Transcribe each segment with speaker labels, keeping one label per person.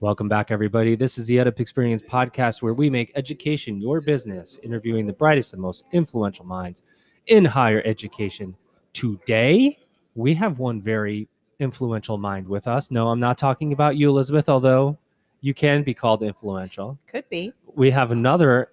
Speaker 1: Welcome back, everybody. This is the EdUp Experience podcast where we make education your business, interviewing the brightest and most influential minds in higher education. Today, we have one very influential mind with us. No, I'm not talking about you, Elizabeth, although you can be called influential.
Speaker 2: Could be.
Speaker 1: We have another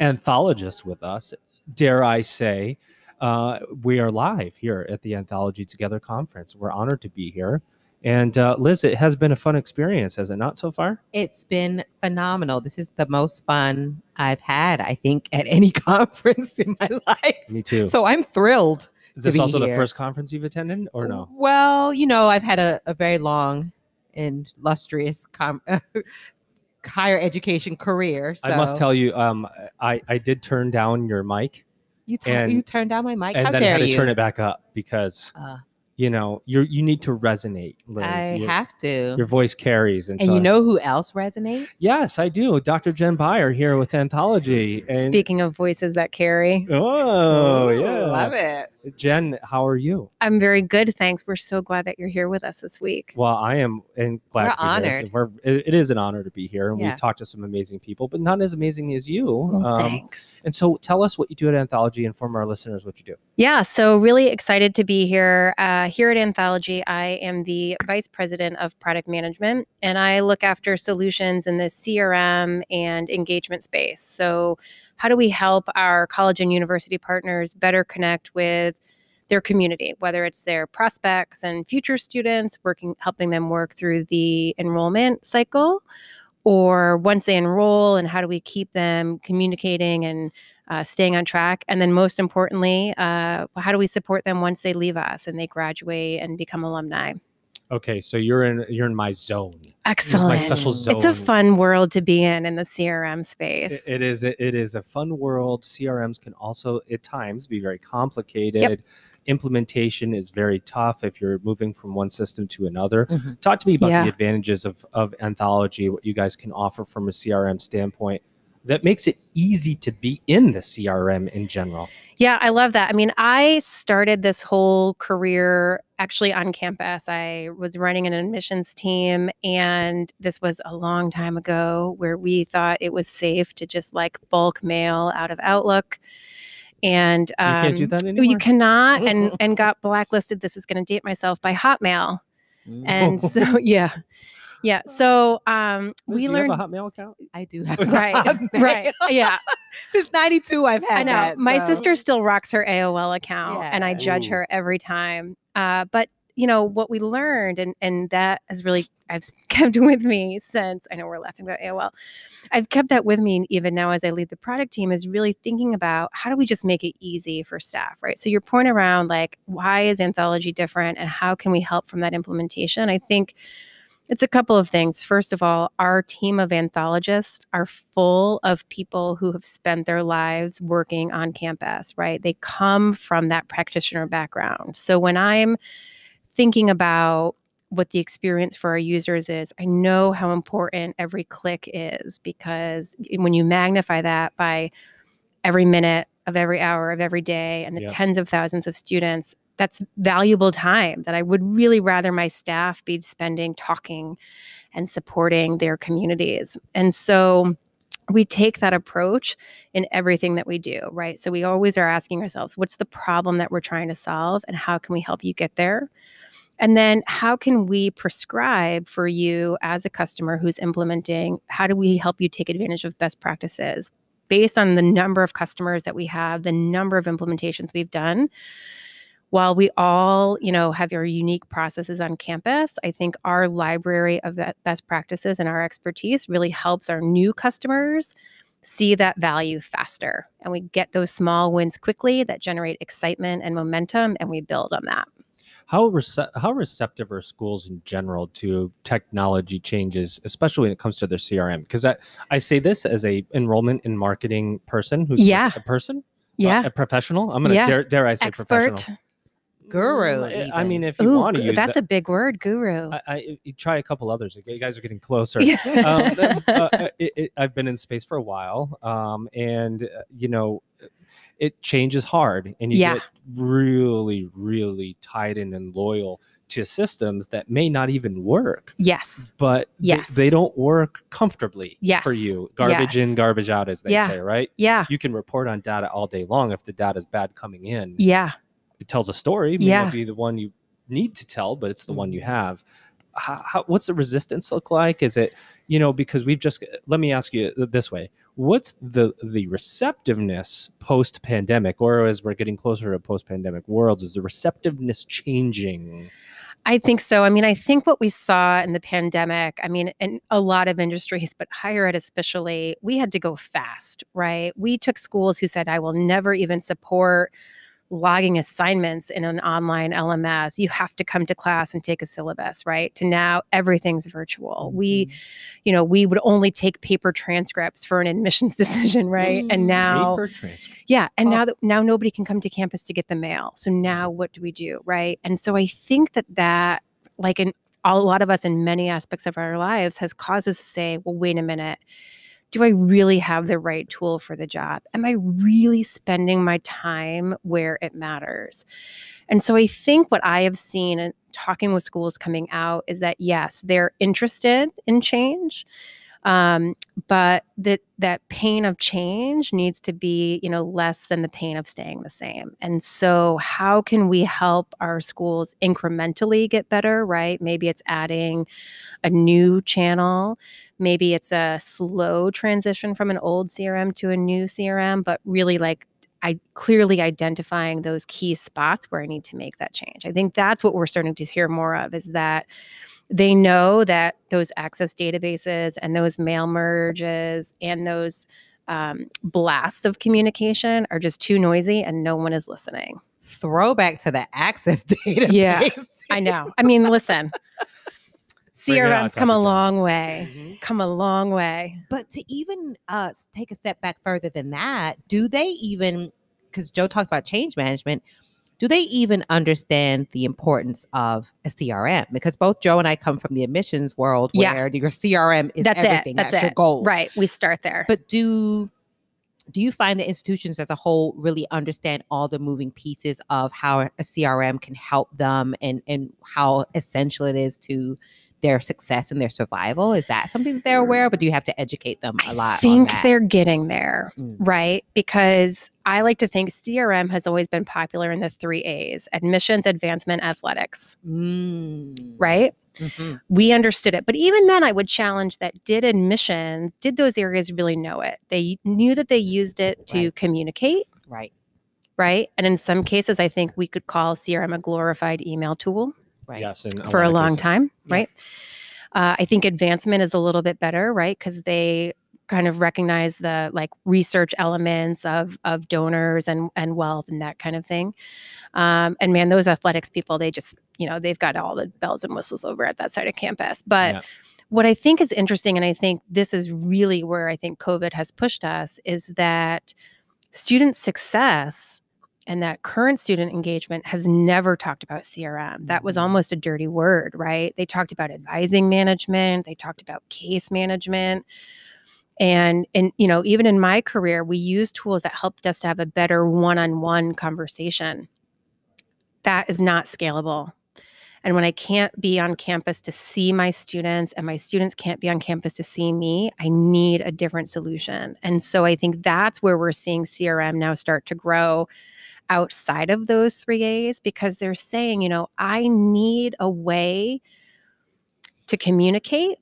Speaker 1: anthologist with us, dare I say. Uh, we are live here at the Anthology Together conference. We're honored to be here. And uh, Liz, it has been a fun experience, has it not so far?
Speaker 2: It's been phenomenal. This is the most fun I've had, I think, at any conference in my life.
Speaker 1: Me too.
Speaker 2: So I'm thrilled.
Speaker 1: is this also the first conference you've attended, or no?
Speaker 2: Well, you know, I've had a, a very long and lustrous com- higher education career. So
Speaker 1: I must tell you, um, I I did turn down your mic,
Speaker 2: you, tu-
Speaker 1: and-
Speaker 2: you turned down my mic.
Speaker 1: and
Speaker 2: How
Speaker 1: then I
Speaker 2: dare
Speaker 1: had to
Speaker 2: you?
Speaker 1: turn it back up because
Speaker 2: Uh,
Speaker 1: you know you you need to resonate, Liz.
Speaker 2: I
Speaker 1: Your-
Speaker 2: have to.
Speaker 1: your voice carries, and,
Speaker 2: and
Speaker 1: so
Speaker 2: you know who else resonates?
Speaker 1: Yes, I do. Dr. Jen Beyer here with Anthology. And,
Speaker 3: Speaking of voices that carry,
Speaker 1: Oh,
Speaker 2: Ooh,
Speaker 1: yeah.
Speaker 2: Love it.
Speaker 1: Jen, how are you?
Speaker 3: I'm very good. Thanks. We're so glad that you're here with us this week.
Speaker 1: Well, I am and glad
Speaker 2: We're
Speaker 1: to be here.
Speaker 2: honored.
Speaker 1: We're, it, it is an honor to be here, and
Speaker 2: Yeah.
Speaker 1: we've talked to some amazing people, but not as amazing as you.
Speaker 3: Well,
Speaker 1: Um,
Speaker 3: thanks.
Speaker 1: and so, tell us what you do at Anthology, and inform our listeners what you do.
Speaker 3: Yeah, so really excited to be here. Uh, here at Anthology, I am the vice president of product management, and I look after solutions in the CRM and engagement space. So, how do we help our college and university partners better connect with their community, whether it's their prospects and future students, working helping them work through the enrollment cycle, or once they enroll, and how do we keep them communicating and uh, staying on track. And then, most importantly, uh, how do we support them once they leave us and they graduate and become alumni?
Speaker 1: Okay, so you're in you're in my zone.
Speaker 3: Excellent.
Speaker 1: my special zone.
Speaker 3: It's a fun world to be in in the CRM space.
Speaker 1: It- it is it is a fun world. CRMs can also at times be very complicated. Implementation is very tough if you're moving from one system to another.
Speaker 2: Mhm.
Speaker 1: Talk to me about
Speaker 3: Yeah.
Speaker 1: the advantages of of Anthology, what you guys can offer from a CRM standpoint that makes it easy to be in the CRM in general.
Speaker 3: Yeah, I love that. I mean, I started this whole career actually on campus. I was running an admissions team, and this was a long time ago where we thought it was safe to just like bulk mail out of Outlook. And
Speaker 1: You can't do
Speaker 3: um,
Speaker 1: that
Speaker 3: you cannot, and and got blacklisted. This is going to date myself by Hotmail. and so yeah yeah so um
Speaker 1: Liz,
Speaker 3: we
Speaker 1: do you
Speaker 3: learned
Speaker 1: have a Hotmail account.
Speaker 2: I do have
Speaker 3: right
Speaker 2: Hotmail.
Speaker 3: right yeah
Speaker 2: Since 92, I've had
Speaker 3: i know
Speaker 2: that,
Speaker 3: my
Speaker 2: so-
Speaker 3: sister still rocks her aol account and i judge
Speaker 1: Ooh.
Speaker 3: her every time uh but you know what we learned and and that has really i've kept with me since i know we're laughing about aol i've kept that with me even now as i lead the product team is really thinking about how do we just make it easy for staff right so your point around like why is anthology different and how can we help from that implementation i think it's a couple of things. First of all, our team of anthologists are full of people who have spent their lives working on campus, right? They come from that practitioner background. So when I'm thinking about what the experience for our users is, I know how important every click is because when you magnify that by every minute of every hour of every day and the
Speaker 1: Yeah.
Speaker 3: tens of thousands of students, that's valuable time that I would really rather my staff be spending talking and supporting their communities. And so we take that approach in everything that we do, right? So we always are asking ourselves, what's the problem that we're trying to solve and how can we help you get there? And then how can we prescribe for you as a customer who's implementing? How do we help you take advantage of best practices? Based on the number of customers that we have, the number of implementations we've done, while we all you know have our unique processes on campus i think our library of best practices and our expertise really helps our new customers see that value faster and we get those small wins quickly that generate excitement and momentum and we build on that
Speaker 1: How rece- how receptive are schools in general to technology changes, especially when it comes to their CRM? Because I, I say this as a enrollment and marketing person who's
Speaker 3: Yeah.
Speaker 1: a person, uh,
Speaker 3: yeah
Speaker 1: a professional. I'm gonna
Speaker 3: Yeah.
Speaker 1: dare, dare I say
Speaker 3: expert
Speaker 1: professional.
Speaker 2: Guru,
Speaker 1: Mm, I mean, if you
Speaker 3: Ooh,
Speaker 1: want to use
Speaker 3: that's
Speaker 1: that,
Speaker 3: a big word guru
Speaker 1: I, I, you try a couple others. You guys are getting closer. Um, that- uh, uh, it, it, I've been in space for a while, um, and uh, you know, it changes hard, and you
Speaker 3: Yeah.
Speaker 1: get really, really tied in and loyal to systems that may not even work,
Speaker 3: Yes.
Speaker 1: but
Speaker 3: Yes.
Speaker 1: they don't work comfortably
Speaker 3: yes.
Speaker 1: for you. Garbage in, garbage out, as they
Speaker 3: Yeah.
Speaker 1: say, right?
Speaker 3: Yeah.
Speaker 1: You can report on data all day long if the data is bad coming in.
Speaker 3: Yeah.
Speaker 1: It tells a story. It may
Speaker 3: Yeah.
Speaker 1: not be the one you need to tell, but it's the one you
Speaker 2: Mhm.
Speaker 1: have. How, how, what's the resistance look like? Is it, you know, because we've just let me ask you this way: What's the the receptiveness post pandemic, or as we're getting closer to post pandemic worlds, is the receptiveness changing?
Speaker 3: I think so. I mean, I think what we saw in the pandemic, I mean, in a lot of industries, but higher ed especially, we had to go fast, right? We took schools who said, I will never even support logging assignments in an online LMS. You have to come to class and take a syllabus, right? To now everything's virtual. We, you know, we would only take paper transcripts for an admissions decision, right?
Speaker 2: Mm.
Speaker 3: And now
Speaker 1: Paper transcript.
Speaker 3: yeah, and
Speaker 2: Oh.
Speaker 3: now that now nobody can come to campus to get the mail. So now what do we do, right? And so I think that that like in a lot of us in many aspects of our lives has caused us to say, well, wait a minute. Do I really have the right tool for the job? Am I really spending my time where it matters? And so I think what I have seen and talking with schools coming out is that yes, they're interested in change um, but that that pain of change needs to be you know less than the pain of staying the same. And so how can we help our schools incrementally get better right? Maybe it's adding a new channel. Maybe it's a slow transition from an old crm to a new crm but really like I clearly identifying those key spots where I need to make that change. I think that's what we're starting to hear more of is that they know that those access databases and those mail merges and those um, blasts of communication are just too noisy and no one is listening.
Speaker 2: Throwback to the access database.
Speaker 3: Yeah, I know. I mean, listen,
Speaker 1: Bring it on,
Speaker 3: CRM's come a
Speaker 1: Dr. Jen.
Speaker 3: long way,
Speaker 1: Mhm.
Speaker 3: come a long way.
Speaker 2: But to even uh, take a step back further than that, do they even, because Joe talked about change management, do they even understand the importance of a CRM? Because both Joe and I come from the admissions world
Speaker 3: Yeah.
Speaker 2: where your CRM is
Speaker 3: That's it.
Speaker 2: everything.
Speaker 3: That's
Speaker 2: your goal.
Speaker 3: Right. We start there.
Speaker 2: But do do you find that institutions as a whole really understand all the moving pieces of how a CRM can help them and and how essential it is to their success and their survival? Is that something that they're aware of, or do you have to educate them a lot?
Speaker 3: I think
Speaker 2: on that?
Speaker 3: they're getting there,
Speaker 2: Mm.
Speaker 3: right? Because I like to think CRM has always been popular in the three A's admissions, advancement, athletics,
Speaker 2: Mm.
Speaker 3: right?
Speaker 2: Mhm.
Speaker 3: We understood it. But even then, I would challenge that did admissions, did those areas really know it? They knew that they used it to
Speaker 2: Right.
Speaker 3: communicate,
Speaker 2: Right.
Speaker 3: right? And in some cases, I think we could call CRM a glorified email tool
Speaker 2: Right.
Speaker 1: Yes,
Speaker 3: for a long time,
Speaker 2: Yeah.
Speaker 3: right? Uh, I think advancement is a little bit better, right? Because they kind of recognize the like research elements of of donors and and wealth and that kind of thing. Um, and man, those athletics people, they just you know they've got all the bells and whistles over at that side of campus. But
Speaker 1: Yeah.
Speaker 3: what I think is interesting, and I think this is really where I think COVID has pushed us, is that student success and that current student engagement has never talked about CRM. That was
Speaker 2: Mhm.
Speaker 3: almost a dirty word, right? They talked about advising management, they talked about case management. And and you know, even in my career, we used tools that helped us to have a better one-on-one conversation. That is not scalable. And when I can't be on campus to see my students and my students can't be on campus to see me, I need a different solution. And so I think that's where we're seeing CRM now start to grow outside of those three A's because they're saying, you know, I need a way to communicate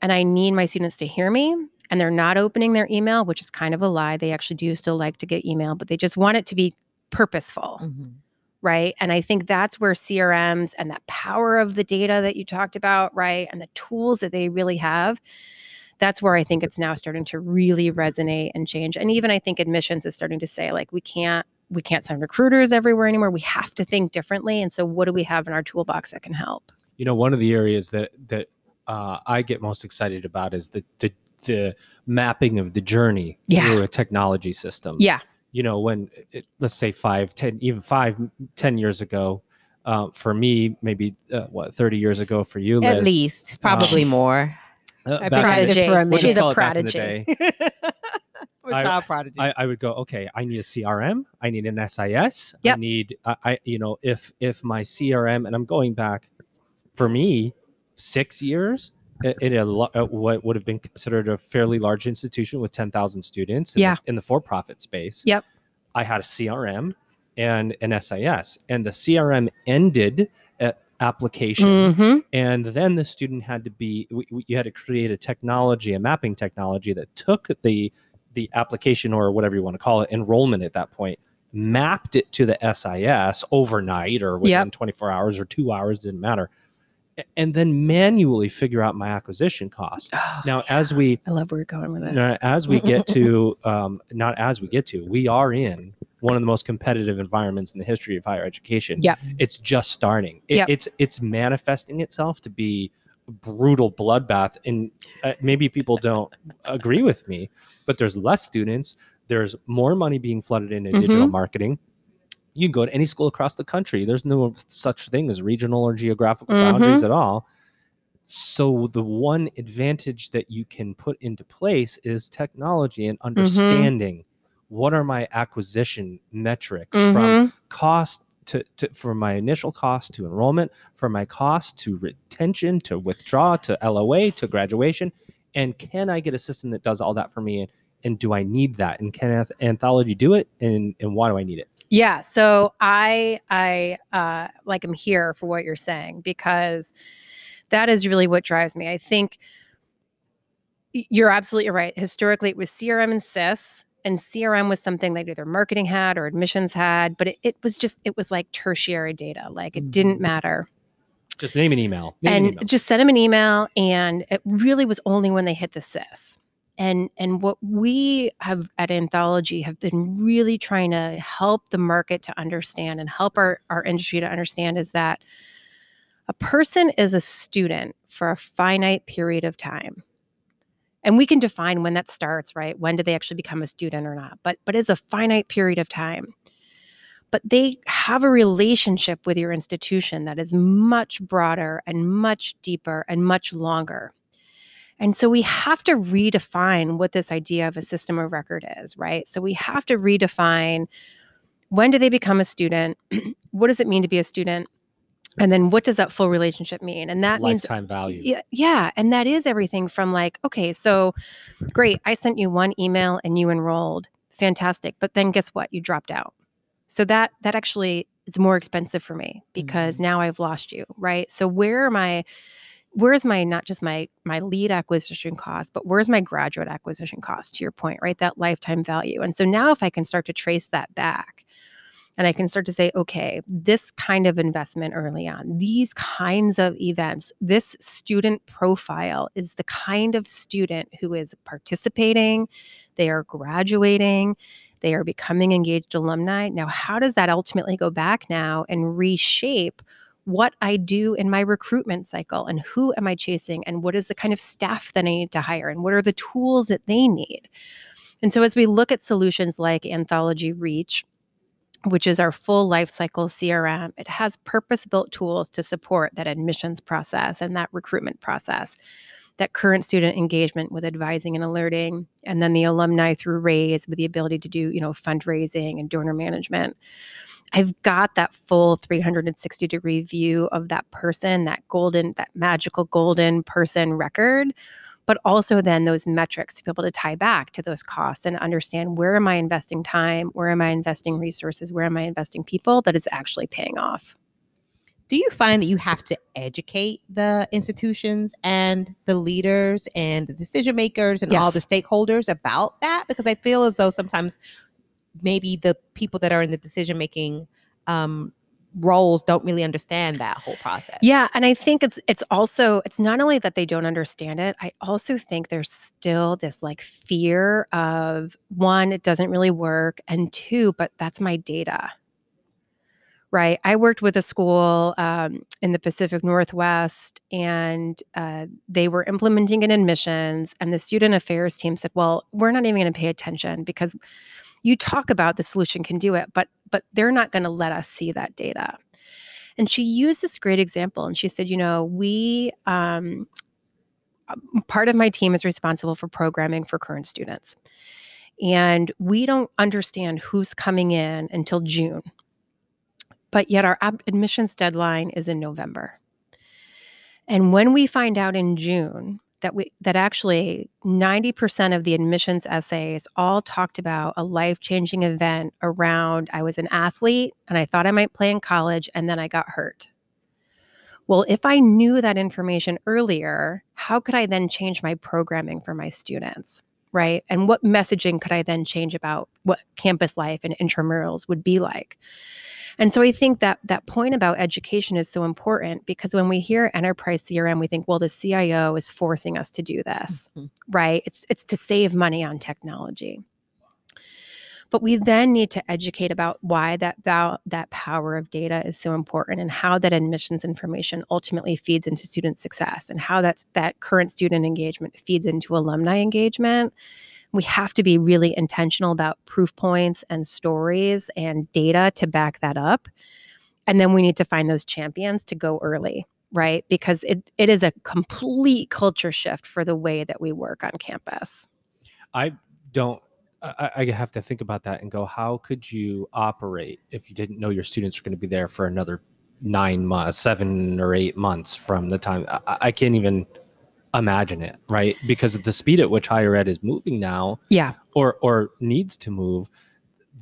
Speaker 3: and I need my students to hear me. And they're not opening their email, which is kind of a lie. They actually do still like to get email, but they just want it to be purposeful
Speaker 2: Mhm.
Speaker 3: right? And I think that's where CRMs and that power of the data that you talked about, right? And the tools that they really have, that's where I think it's now starting to really resonate and change. And even I think admissions is starting to say like we can't we can't send recruiters everywhere anymore. We have to think differently. And so what do we have in our toolbox that can help?
Speaker 1: you know one of the areas that that uh, i get most excited about is the the, the mapping of the journey
Speaker 3: Yeah.
Speaker 1: through a technology system
Speaker 3: Yeah.
Speaker 1: you know when it, let's say five ten even five ten years ago uh, for me maybe uh, what 30 years ago for you
Speaker 2: At least, probably more.
Speaker 1: uh,
Speaker 2: I've
Speaker 1: back
Speaker 2: been
Speaker 1: in
Speaker 2: at
Speaker 1: the-
Speaker 2: this for
Speaker 1: we'll
Speaker 3: She's a
Speaker 1: it back in the
Speaker 3: prodigy.
Speaker 1: I-
Speaker 2: child prodigy.
Speaker 1: I, I would go okay i need a crm i need an sis i need I, I you know if if my crm and i'm going back for me, six years in a uh, what would have been considered a fairly large institution with 10,000 students in,
Speaker 3: Yeah.
Speaker 1: the, in the for-profit space.
Speaker 3: Yep.
Speaker 1: I had a CRM and an SIS, and the CRM ended at application,
Speaker 3: Mhm.
Speaker 1: and then the student had to be you had to create a technology, a mapping technology that took the the application or whatever you want to call it, enrollment at that point, mapped it to the SIS overnight or within
Speaker 3: Yep.
Speaker 1: 24 hours or two hours, didn't matter. And then manually figure out my acquisition cost.
Speaker 3: Oh,
Speaker 1: Now, as we
Speaker 3: I love where you're going with this.
Speaker 1: as we get to um, not as we get to, we are in one of the most competitive environments in the history of higher education.
Speaker 3: Yeah,
Speaker 1: It's just starting. It,
Speaker 3: Yep.
Speaker 1: It's it's manifesting itself to be brutal bloodbath, and uh, maybe people don't agree with me, but there's less students. There's more money being flooded into digital
Speaker 3: Mm-hmm.
Speaker 1: marketing. You can go to any school across the country. There's no such thing as regional or geographical boundaries at all. So the one advantage that you can put into place is technology and
Speaker 3: Mm-hmm.
Speaker 1: understanding what are my acquisition metrics from
Speaker 3: Mhm.
Speaker 1: cost to, to my initial cost to enrollment, from my cost to retention to withdraw to LOA to graduation, and can I get a system that does all that for me? And, and do I need that? And can Anth- Anthology do it? And and why do I need it?
Speaker 3: Yeah. So I I uh like I'm here for what you're saying because that is really what drives me. I think you're absolutely right. Historically, it was CRM and SIS, and CRM was something that either marketing had or admissions had, but it, it was just it was like tertiary data. Like it didn't
Speaker 1: Mhm.
Speaker 3: matter.
Speaker 1: Just name an email. Name an
Speaker 3: and
Speaker 1: email.
Speaker 3: just send them an email and it really was only when they hit the sis and and what we have at anthology have been really trying to help the market to understand and help our, our industry to understand is that a person is a student for a finite period of time and we can define when that starts right when do they actually become a student or not but but it's a finite period of time but they have a relationship with your institution that is much broader and much deeper and much longer. And so we have to redefine what this idea of a system of record is, right? So we have to redefine when do they become a student? what does it mean to be a student? And then what does that full relationship mean? And that means
Speaker 1: lifetime value.
Speaker 3: yeah, yeah, and that is everything from like, okay, so great, I sent you one email and you enrolled. Fantastic. But then guess what? You dropped out. So that that actually is more expensive for me because mm-hmm. now I've lost you, right? So where am I where's my not just my my lead acquisition cost, but where's my graduate acquisition cost to your point, right? That lifetime value. And so now if I can start to trace that back, and I can start to say, okay, this kind of investment early on, these kinds of events, this student profile is the kind of student who is participating, they are graduating, they are becoming engaged alumni. Now, how does that ultimately go back now and reshape? What I do in my recruitment cycle and who am I chasing and what is the kind of staff that I need to hire and what are the tools that they need. And so, as we look at solutions like Anthology Reach, which is our full life cycle CRM. It has purpose built tools to support that admissions process and that recruitment process, that current student engagement with advising and alerting, and then the alumni through Raise with the ability to do, you know, fundraising and donor management. I've got that full 360 degree view of that person, that golden, that magical golden person record but also then those metrics to be able to tie back to those costs and understand where am I investing time, where am I investing resources, where am I investing people that is actually paying off.
Speaker 2: do you find that you have to educate the institutions and the leaders and the decision makers and all the stakeholders about that because i feel as though sometimes maybe the people that are in the decision making um, roles don't really understand that whole process
Speaker 3: Yeah, and I think it's it's also it's not only that they don't understand it, I also think there's still this like fear of one it doesn't really work and two but that's my data. Right. I worked with a school um, in the Pacific Northwest and uh, they were implementing an admissions, and the student affairs team said, Well, we're not even going to pay attention because you talk about the solution can do it, but but they're not going to let us see that data. And she used this great example and she said, You know, we, um, um, part of my team is responsible for programming for current students. And we don't understand who's coming in until June but yet our admissions deadline is in November. And when we find out in June that we that actually 90% of the admissions essays all talked about a life-changing event around I was an athlete and I thought I might play in college and then I got hurt. Well, if I knew that information earlier, how could I then change my programming for my students? Right. And what messaging could I then change about what campus life and intramurals would be like? And so I think that that point about education is so important because when we hear enterprise CRM, we think, well, the CIO is forcing us to do this,
Speaker 2: Mhm.
Speaker 3: right? It's it's to save money on technology. But we then need to educate about why that val- that power of data is so important and how that admissions information ultimately feeds into student success and how that's that current student engagement feeds into alumni engagement. We have to be really intentional about proof points and stories and data to back that up. And then we need to find those champions to go early, right? Because it, it is a complete culture shift for the way that we work on campus.
Speaker 1: I don't. I, I have to think about that and go. How could you operate if you didn't know your students are going to be there for another nine months, seven or eight months from the time? I, I can't even imagine it, right? Because of the speed at which higher ed is moving now,
Speaker 3: Yeah.
Speaker 1: or or needs to move.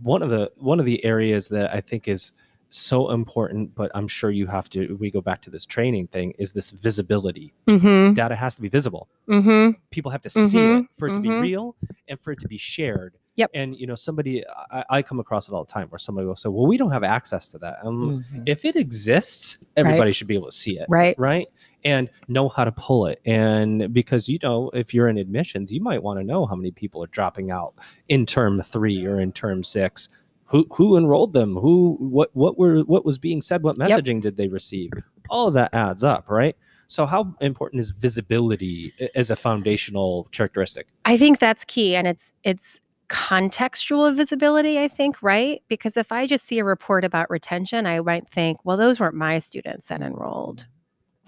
Speaker 1: One of the one of the areas that I think is so important, but I'm sure you have to. We go back to this training thing. Is this visibility?
Speaker 3: Mm-hmm.
Speaker 1: Data has to be visible
Speaker 3: Mm-hmm.
Speaker 1: people have to see it for it to be
Speaker 3: mhm.
Speaker 1: real and for it to be shared.
Speaker 3: Yep.
Speaker 1: And you know, somebody I, I come across it all the time where somebody will say, "Well, we don't have access to that." Um,
Speaker 2: Mhm.
Speaker 1: If it exists, everybody should be able to see it,
Speaker 3: Right.
Speaker 1: right? And know how to pull it. And because you know, if you're in admissions, you might want to know how many people are dropping out in term three or in term six. Who who enrolled them? Who what what were what was being said? What
Speaker 3: Yep.
Speaker 1: messaging did they receive? All of that adds up, right? So how important is visibility as a foundational characteristic?
Speaker 3: I think that's key and it's it's contextual visibility, I think, right? Because if I just see a report about retention, I might think, well, those weren't my students that enrolled,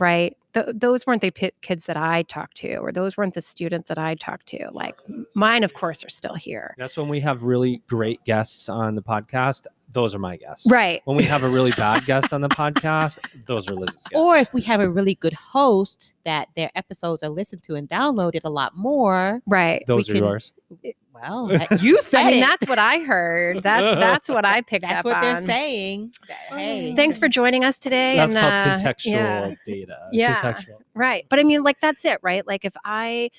Speaker 3: right? Th- those weren't the pi kids that I talked to, or those weren't the students that I talked to. Like mine, of course, are still here.
Speaker 1: That's when we have really great guests on the podcast. Those are my guests.
Speaker 3: Right.
Speaker 1: When we have a really bad guest on the podcast, those are Liz's guests.
Speaker 2: Or if we have a really good host that their episodes are listened to and downloaded a lot more,
Speaker 3: Right.
Speaker 1: those are
Speaker 2: can-
Speaker 1: yours.
Speaker 2: Well, that- you said
Speaker 3: I mean,
Speaker 2: it.
Speaker 3: that's what I heard. That that's what I picked
Speaker 2: That's
Speaker 3: up That's
Speaker 2: what they're saying. Hey,
Speaker 3: Thanks for joining us today.
Speaker 1: That's
Speaker 3: and,
Speaker 1: called
Speaker 3: uh,
Speaker 1: contextual
Speaker 3: yeah.
Speaker 1: data.
Speaker 3: Yeah.
Speaker 1: Contextual.
Speaker 3: Right. But I mean, like, that's it, right? Like, if I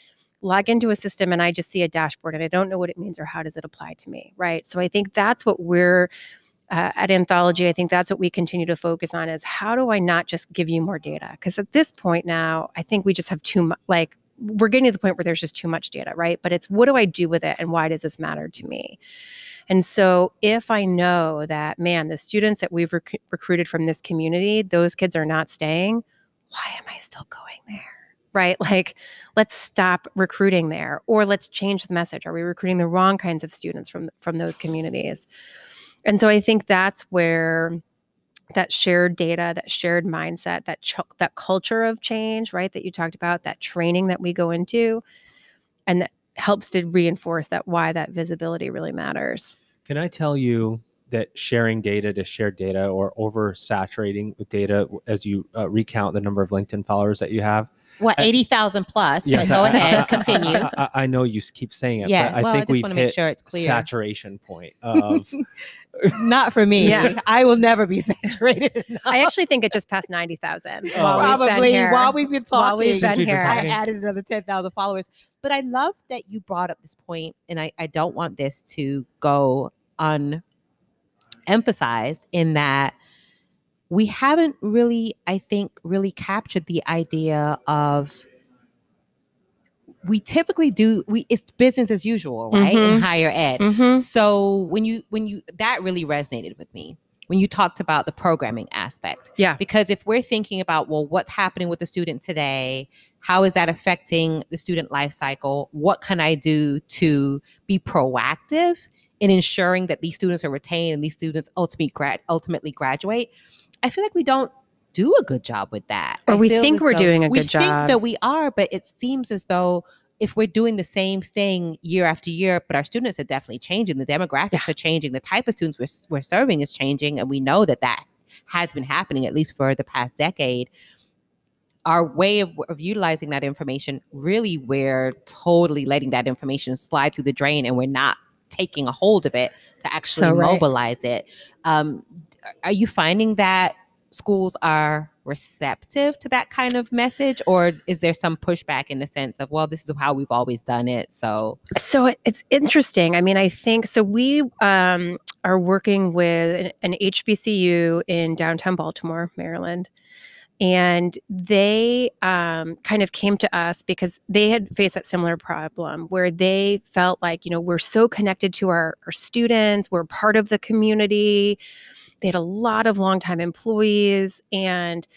Speaker 3: log into a system and I just see a dashboard and I don't know what it means or how does it apply to me, right? So I think that's what we're uh, at Anthology. I think that's what we continue to focus on is how do I not just give you more data? Because at this point now, I think we just have too much, like, we're getting to the point where there's just too much data, right? But it's what do I do with it and why does this matter to me? And so if I know that, man, the students that we've rec- recruited from this community, those kids are not staying, why am I still going there? Right? Like, let's stop recruiting there or let's change the message. Are we recruiting the wrong kinds of students from from those communities? And so I think that's where that shared data, that shared mindset, that ch- that culture of change, right, that you talked about, that training that we go into and that helps to reinforce that why that visibility really matters.
Speaker 1: Can I tell you that sharing data to share data or oversaturating with data as you uh, recount the number of LinkedIn followers that you have?
Speaker 2: what eighty thousand plus? but
Speaker 1: Yes,
Speaker 2: go
Speaker 1: I- I-
Speaker 2: ahead,
Speaker 1: I-
Speaker 2: continue.
Speaker 1: I, I, I know you keep saying it,
Speaker 2: yeah,
Speaker 1: but I
Speaker 2: well,
Speaker 1: think
Speaker 2: I just
Speaker 1: we've
Speaker 2: want to make
Speaker 1: hit
Speaker 2: sure it's clear.
Speaker 1: saturation point of
Speaker 2: Not for me.
Speaker 3: Yeah.
Speaker 2: I will never be saturated. enough.
Speaker 3: I actually think it just passed 90,000
Speaker 1: Oh.
Speaker 3: we've
Speaker 2: probably while we've been talking.
Speaker 3: While we've been
Speaker 1: been
Speaker 3: here.
Speaker 2: I added another 10,000 followers. But I love that you brought up this point, and I, I don't want this to go unemphasized in that we haven't really, I think, really captured the idea of we typically do we it's business as usual, right? In
Speaker 3: Mhm.
Speaker 2: higher ed.
Speaker 3: Mhm.
Speaker 2: So when you when you that really resonated with me when you talked about the programming aspect.
Speaker 3: Yeah.
Speaker 2: Because if we're thinking about well what's happening with the student today, how is that affecting the student life cycle? What can I do to be proactive in ensuring that these students are retained and these students ultimately grad ultimately graduate? I feel like we don't do a good job with that.
Speaker 3: Or
Speaker 2: I
Speaker 3: we think we're doing a good job.
Speaker 2: we think that we are, but it seems as though if we're doing the same thing year after year, but our students are definitely changing, the demographics are changing, the type of students we're, we're serving is changing, and we know that that has been happening at least for the past decade. our way of, of utilizing that information really we're totally letting that information slide through the drain and we're not taking a hold of it to actually
Speaker 3: So right.
Speaker 2: mobilize it um, are you finding that schools are receptive to that kind of message or is there some pushback in the sense of well this is how we've always done it so
Speaker 3: So it's interesting. I mean, I think so. We um, are working with an, HBCU in downtown Baltimore, Maryland, and they um, kind of came to us because they had faced that similar problem where they felt like, you know, we're so connected to our, our students, we're part of the community. They had a lot of longtime employees and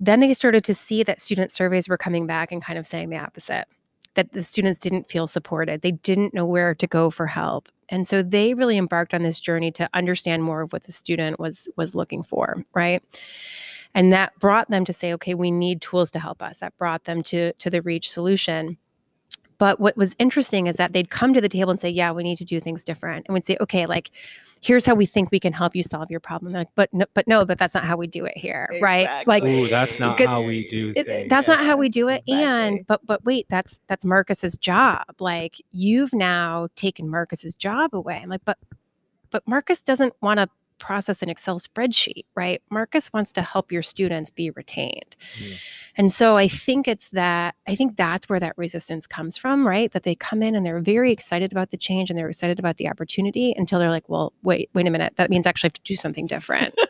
Speaker 3: then they started to see that student surveys were coming back and kind of saying the opposite that the students didn't feel supported. They didn't know where to go for help. And so they really embarked on this journey to understand more of what the student was was looking for, right? And that brought them to say, okay, we need tools to help us. That brought them to to the reach solution. But what was interesting is that they'd come to the table and say, yeah, we need to do things different. And we'd say, okay, like here's how we think we can help you solve your problem. Like, but no, but no, but that's not how we do it here, right? Like
Speaker 1: Ooh, that's not how we do
Speaker 3: it-
Speaker 1: things.
Speaker 3: that's not how we do it
Speaker 2: exactly.
Speaker 3: and but but wait that's that's marcus's job like you've now taken marcus's job away i'm like but but marcus doesn't want to process an excel spreadsheet right? Marcus wants to help your students be retained.
Speaker 1: Yeah.
Speaker 3: and so i think it's that i think that's where that resistance comes from right? That they come in and they're very excited about the change and they're excited about the opportunity until they're like well wait wait a minute. That means I actually have to do something different.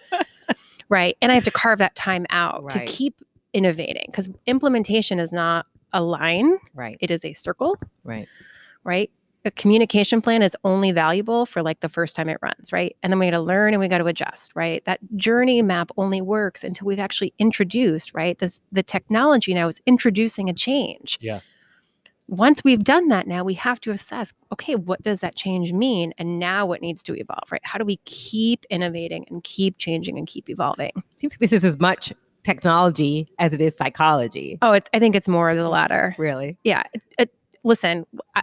Speaker 3: Right? And i have to carve that time out to keep innovating because implementation is not a line.
Speaker 2: Right.
Speaker 3: It is a circle.
Speaker 2: Right.
Speaker 3: Right a communication plan is only valuable for like the first time it runs right? And then we got to learn and we got to adjust right? That journey map only works until we've actually introduced right? This the technology now is introducing a change.
Speaker 1: Yeah.
Speaker 3: once we've done that now we have to assess okay what does that change mean? And now what needs to evolve right? How do we keep innovating and keep changing and keep evolving?
Speaker 2: Seems like this is as much technology as it is psychology.
Speaker 3: Oh it's i think it's more of the latter.
Speaker 2: Really?
Speaker 3: Yeah it, it, listen I,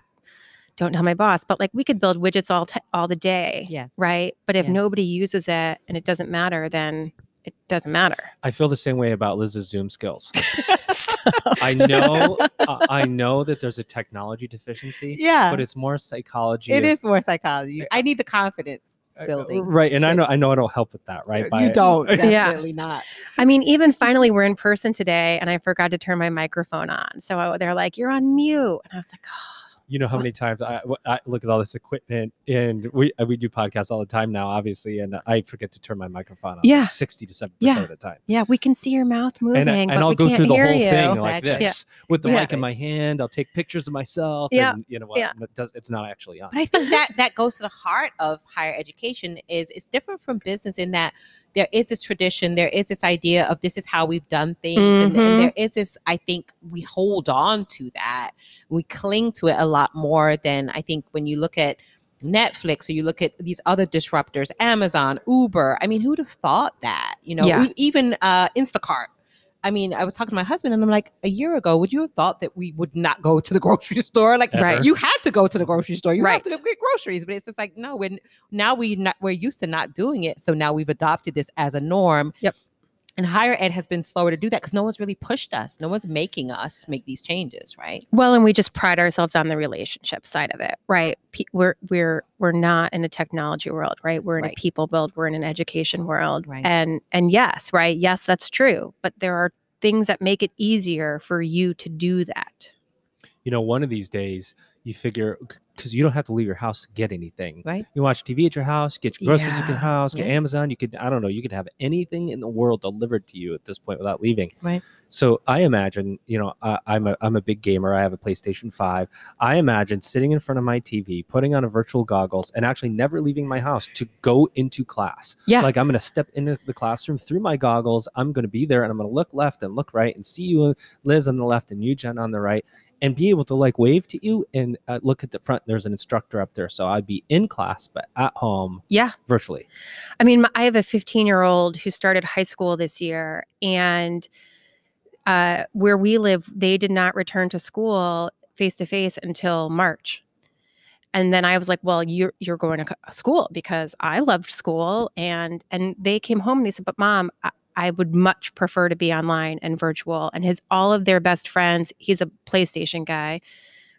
Speaker 3: don't tell my boss but like we could build widgets all t- all the day
Speaker 2: Yeah.
Speaker 3: right but if
Speaker 2: Yeah.
Speaker 3: nobody uses it and it doesn't matter then it doesn't matter
Speaker 1: I feel the same way about Liz's Zoom skills. I know, uh, I know that there's a technology deficiency,
Speaker 2: yeah
Speaker 1: but it's more psychology.
Speaker 2: it
Speaker 1: of-
Speaker 2: is more psychology i need the confidence
Speaker 1: uh,
Speaker 2: building.
Speaker 1: right? And I know, I know, I don't help with that, right? By-
Speaker 2: you don't
Speaker 3: Yeah.
Speaker 2: definitely not
Speaker 3: i mean even finally we're in person today and i forgot to turn my microphone on so I, they're like you're on mute and i was like oh,
Speaker 1: you know how many times I look at all this equipment and we uh, we do podcasts all the time now, obviously, and I forget to turn my microphone on.
Speaker 3: Yeah.
Speaker 1: sixty to seventy
Speaker 3: Yeah.
Speaker 1: percent of the time.
Speaker 3: yeah we can see your mouth moving
Speaker 1: And, I,
Speaker 3: but
Speaker 1: and I'll
Speaker 3: we
Speaker 1: go
Speaker 3: can't
Speaker 1: through the
Speaker 3: hear
Speaker 1: whole
Speaker 3: you.
Speaker 1: thing like
Speaker 2: Exactly.
Speaker 1: this with the
Speaker 3: Yeah.
Speaker 1: mic in my hand. I'll take pictures of myself.
Speaker 3: Yeah.
Speaker 1: and you know what?
Speaker 3: Yeah.
Speaker 1: It does, it's not actually on.
Speaker 2: But I think that that goes to the heart of higher education is it's different from business in that there is this tradition, there is this idea of this is how we've done things, and,
Speaker 3: Mhm.
Speaker 2: and there is this. I think we hold on to that, we cling to it a lot more than I think when you look at Netflix or you look at these other disruptors, Amazon, Uber. I mean, who'd have thought that? You know,
Speaker 3: Yeah.
Speaker 2: even uh, Instacart. I mean, I was talking to my husband, and I'm like, a year ago, would you have thought that we would not go to the grocery store? Like,
Speaker 1: Ever.
Speaker 3: Right.
Speaker 2: you have to go to the grocery store. You have to go get groceries. But it's just like, no, when now we not we're used to not doing it. So now we've adopted this as a norm.
Speaker 3: Yep.
Speaker 2: And higher ed has been slower to do that because no one's really pushed us. No one's making us make these changes, right?
Speaker 3: Well, and we just pride ourselves on the relationship side of it, right? Pe- we're we're we're not in a technology world, right? We're in
Speaker 2: Right.
Speaker 3: a people build, we're in an education world,
Speaker 2: Right.
Speaker 3: and and yes, right, yes, that's true. But there are things that make it easier for you to do that.
Speaker 1: you know, one of these days you figure because you don't have to leave your house to get anything.
Speaker 2: Right.
Speaker 1: You watch TV at your house, get your groceries at your house, get
Speaker 2: Yeah.
Speaker 1: Amazon. You could, I don't know, you could have anything in the world delivered to you at this point without leaving.
Speaker 2: Right.
Speaker 1: So I imagine, you know, I, I'm a I'm a big gamer. I have a PlayStation Five. I imagine sitting in front of my TV, putting on a virtual goggles, and actually never leaving my house to go into class.
Speaker 3: Yeah.
Speaker 1: Like I'm going to step into the classroom through my goggles. I'm going to be there, and I'm going to look left and look right, and see you, Liz, on the left, and you, Jen, on the right, and be able to like wave to you and uh, look at the front. There's an instructor up there, so I'd be in class but at home
Speaker 3: Yeah,
Speaker 1: virtually.
Speaker 3: I mean, I have a 15 year old who started high school this year, and uh, where we live, they did not return to school face to face until March. And then I was like, "Well, you're you're going to school because I loved school." And and they came home and they said, "But mom, I, I would much prefer to be online and virtual. And his all of their best friends, he's a PlayStation guy.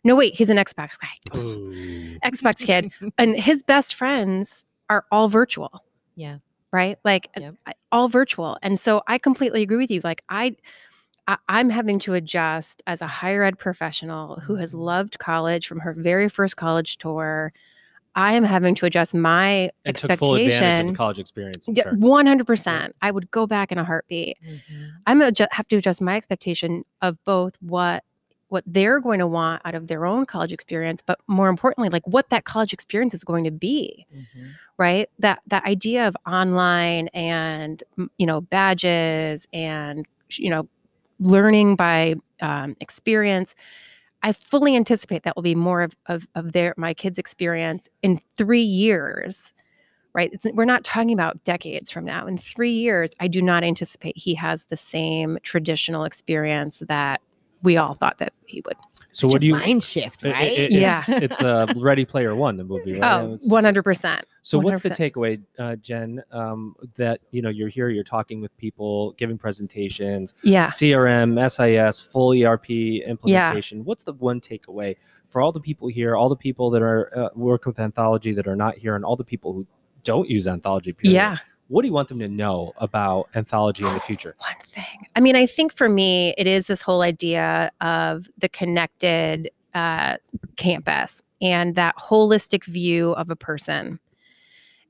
Speaker 3: No, wait, he's an Xbox guy. Xbox kid. and his best friends are all virtual.
Speaker 2: Yeah.
Speaker 3: Right? Like
Speaker 2: Yep.
Speaker 3: All virtual. And so I completely agree with you. Like I I- I'm having to adjust as a higher ed professional who has
Speaker 2: Mhm.
Speaker 3: loved college from her very first college tour. I am having to adjust my
Speaker 1: and took full advantage of the college experience.
Speaker 3: Yeah, 100%. I would go back in a heartbeat.
Speaker 2: Mhm.
Speaker 3: I'm gonna have to adjust my expectation of both what what they're going to want out of their own college experience, but more importantly, like what that college experience is going to be,
Speaker 2: Mhm.
Speaker 3: right? That that idea of online and you know badges and you know learning by um, experience. I fully anticipate that will be more of, of, of their my kids' experience in three years, right? It's, we're not talking about decades from now. In three years, I do not anticipate he has the same traditional experience that we all thought that he would.
Speaker 1: So what do you?
Speaker 2: mind shift,
Speaker 1: it- it-
Speaker 2: right?
Speaker 1: it's,
Speaker 3: Yeah.
Speaker 1: it's uh, Ready Player One, the movie, right?
Speaker 3: Oh, 100%.
Speaker 1: So what's the
Speaker 3: 100%.
Speaker 1: takeaway, uh, Jen? Um, that you know you're here, you're talking with people, giving presentations,
Speaker 3: Yeah.
Speaker 1: CRM, SIS, full ERP implementation. yeah. What's the one takeaway for all the people here, all the people that are uh, work with Anthology that are not here, and all the people who don't use Anthology? Period?
Speaker 3: Yeah.
Speaker 1: What do you want them to know about Anthology in the future?
Speaker 3: One thing. I mean, I think for me, it is this whole idea of the connected uh, campus and that holistic view of a person,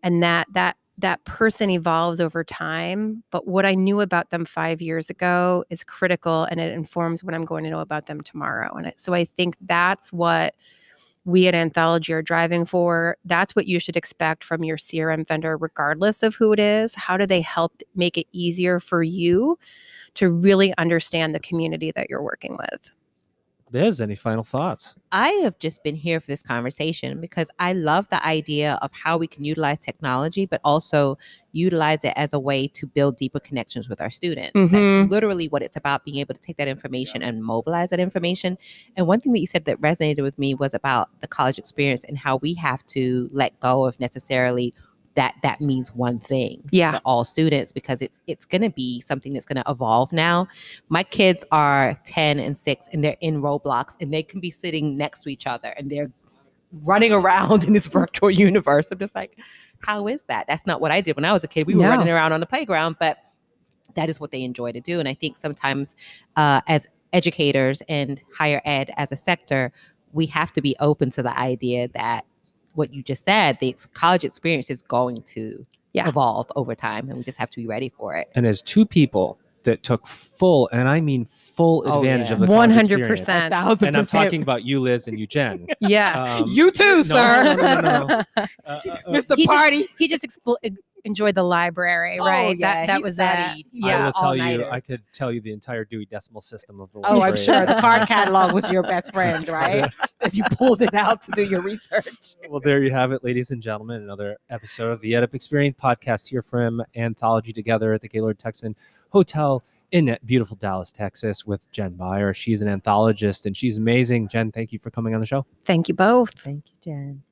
Speaker 3: and that that that person evolves over time. But what I knew about them five years ago is critical, and it informs what I'm going to know about them tomorrow. And it, so I think that's what we at Anthology are driving for. That's what you should expect from your CRM vendor, regardless of who it is. How do they help make it easier for you to really understand the community that you're working with?
Speaker 1: Liz, any final thoughts?
Speaker 2: I have just been here for this conversation because I love the idea of how we can utilize technology, but also utilize it as a way to build deeper connections with our students.
Speaker 3: Mhm.
Speaker 2: That's literally what it's about being able to take that information and mobilize that information. And one thing that you said that resonated with me was about the college experience and how we have to let go of necessarily that that means one thing
Speaker 3: Yeah.
Speaker 2: for all students because it's it's going to be something that's going to evolve now. My kids are 10 and 6 and they're in roblox and they can be sitting next to each other and they're running around in this virtual universe. I'm just like how is that? That's not what i did when i was a kid. We were
Speaker 3: No.
Speaker 2: running around on the playground but that is what they enjoy to do. And i think sometimes uh, as educators and higher ed as a sector we have to be open to the idea that what you just said the ex- college experience is going to
Speaker 3: Yeah.
Speaker 2: evolve over time and we just have to be ready for it
Speaker 1: And as two people that took full, and I mean full
Speaker 2: Oh,
Speaker 1: advantage
Speaker 2: yeah.
Speaker 1: of the
Speaker 3: 100%.
Speaker 1: experience.
Speaker 3: A
Speaker 2: thousand
Speaker 1: And I'm talking about you, Liz, and you, Jen.
Speaker 3: Yes.
Speaker 1: Um,
Speaker 2: you too,
Speaker 1: no,
Speaker 2: sir.
Speaker 1: no, no, no, no. Uh, uh, uh,
Speaker 2: Mr.
Speaker 3: He just-
Speaker 2: Party.
Speaker 3: he just expl- en- enjoyed the library,
Speaker 2: Oh,
Speaker 3: right?
Speaker 2: yeah,
Speaker 3: that that was
Speaker 2: studied.
Speaker 3: that.
Speaker 1: I
Speaker 3: Yeah.
Speaker 1: will tell you. I could tell you the entire Dewey Decimal System of the
Speaker 2: Oh, I'm sure the card catalog was your best friend, right? As you pulled it out to do your research.
Speaker 1: well, there you have it, ladies and gentlemen. Another episode of the EdUp Experience podcast here from Anthology together at the Gaylord Texan Hotel in beautiful Dallas, Texas, with Jen Beyer. She's an anthologist and she's amazing. Jen, thank you for coming on the show.
Speaker 3: Thank you both.
Speaker 2: Thank you, Jen.